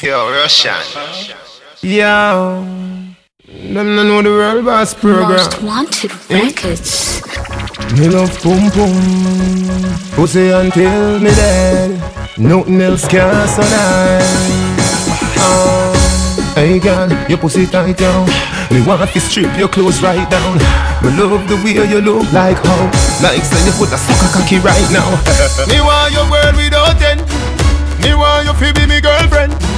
Yo, Russian. Yo. Them no know the world boss program. Most Wanted eh? Records. Me love pum pum. Pussy until me dead. Nothing else can survive. Oh, hey girl, your pussy tight down. Me want to strip your clothes right down. Me love the way you look like how, like say you put a sucker cocky right now. me want your world without end. Me want you to be me girlfriend.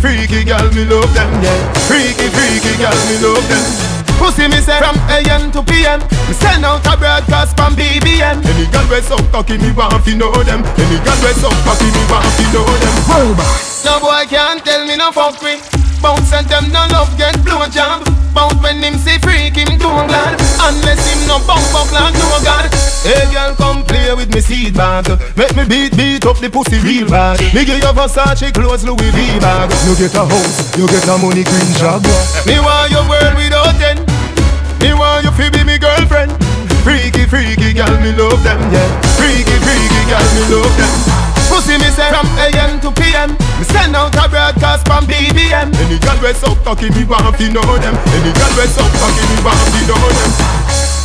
Freaky, girl, me love them, yeah. Freaky, freaky girl, me love them. Pussy me say from AM to PM Me send out a broadcast from BBM Any girl we so cocky me want fi know them. Any girl we so cocky me want fi know them. Boss No boy can't tell me no fuck me Bounce and them no love get blow job Bounce when him see freak him too glad. Unless him no bump up like no play with me seed bag. Make me beat beat up the pussy real bad. Me give you Versace clothes Louis V bag. You get a house, you get a money green job. Me want your world without end. Me want you fi be me girlfriend. Freaky freaky girl me love them yeah. Freaky freaky girl me love them. Pussy me say from AM to PM Me send out a broadcast from BBM Any girl we so talking, me want fi know them. Any girl we so cocky me want fi know them.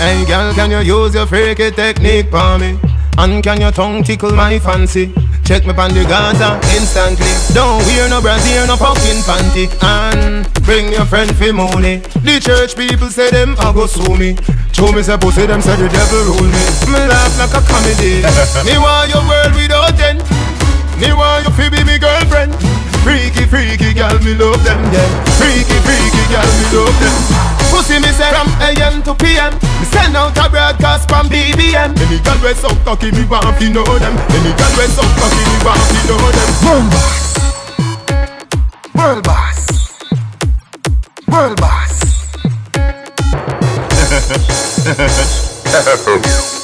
Hey girl can you use your freaky technique for me And can your tongue tickle my fancy? Check me on the Gaza instantly. Don't wear no brassiere, no fucking panty. And bring your friend fi money. The church people say them a go sue me. Show me say pussy them say the devil rule me. Me laugh like a comedy. Me want your world without end. Me want you fi be me girlfriend. Freaky, freaky girl, me love them, yeah. Freaky, freaky girl, me love them. Pussy me say from AM to PM send out a broadcast from BBM Any girl we so cocky, me want fi know them. Any girl we so cocky, me want fi know them. World boss. World boss. World boss